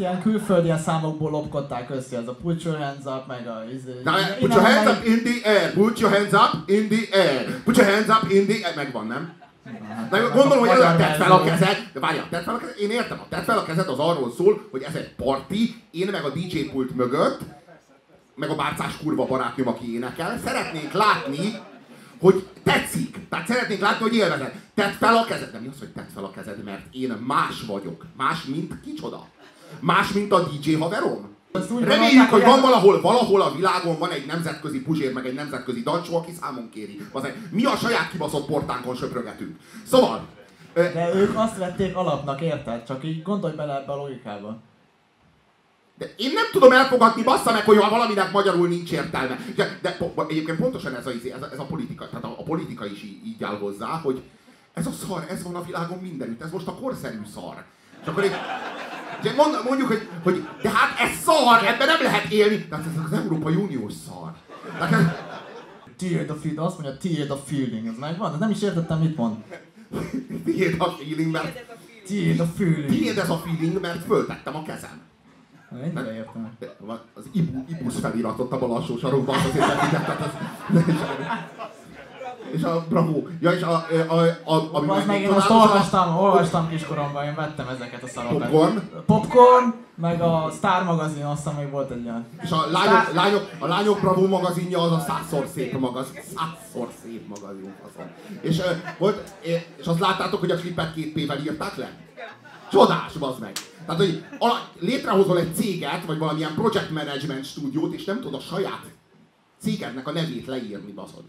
ilyen külföldi számokból lopkodták össze, ez a put your hands up, meg a... izé- Na, put your hands up in the air, put your hands up in the air, put your hands up in the air, megvan, nem? Na, gondolom, hogy magyar előtt tedd fel a kezed, de várjál, tedd fel a kezed, én értem, a tedd fel a kezed az arról szól, hogy ez egy parti, én meg a DJ pult mögött, meg a bárcás kurva barátnőm, aki énekel, szeretnénk látni, hogy tetszik. Tehát szeretnénk látni, hogy élvezed. Tedd fel a kezed. Nem mi az, hogy tedd fel a kezed, mert én más vagyok. Más, mint kicsoda. Más, mint a DJ haverom. Reméljük, hogy van valahol, valahol a világon van egy nemzetközi puzsér, meg egy nemzetközi dancsó, aki számon kéri. Azért mi a saját kibaszott portánkon söprögetünk. Szóval, De ők azt vették alapnak, érted? Csak így gondolj bele ebbe a logikába. De én nem tudom elfogadni, bassza meg, hogy ha valaminek magyarul nincs értelme. De, de egyébként pontosan ez a, izé, ez a, ez a politika, tehát a, a politika is így, így áll hozzá, hogy ez a szar, ez van a világon mindenütt, ez most a korszerű szar. És akkor így, ugye mond, mondjuk, hogy, hogy de hát ez szar, ebben nem lehet élni. Tehát ez az Európai Uniós szar. Ez, Tear the feeling, azt mondja tear the feeling, ez megvan? De nem is értettem, mit mond. tiéd a feeling, mert Tear the feeling. tiéd ez a feeling, mert föltettem a kezem. Ennyire értem. De van Az ibu, ibusz feliratot a alsó sarokban, az azért megfigyeltet, az... És a bravo. Ja, és a, a, a, a ami Az meg én azt az olvastam, olvastam kiskoromban, én vettem ezeket a szarokat. Popcorn? Popcorn, meg a Star magazin, azt hiszem még volt egy olyan. És a lányok, lányok, a lányok Bravo magazinja az a százszor szép magazin. Százszor szép magazin, faszom. És, volt, és azt láttátok, hogy a klipet két P-vel írták le? Csodás, bazd meg! Tehát, hogy létrehozol egy céget, vagy valamilyen project management stúdiót, és nem tudod a saját cégednek a nevét leírni, baszod.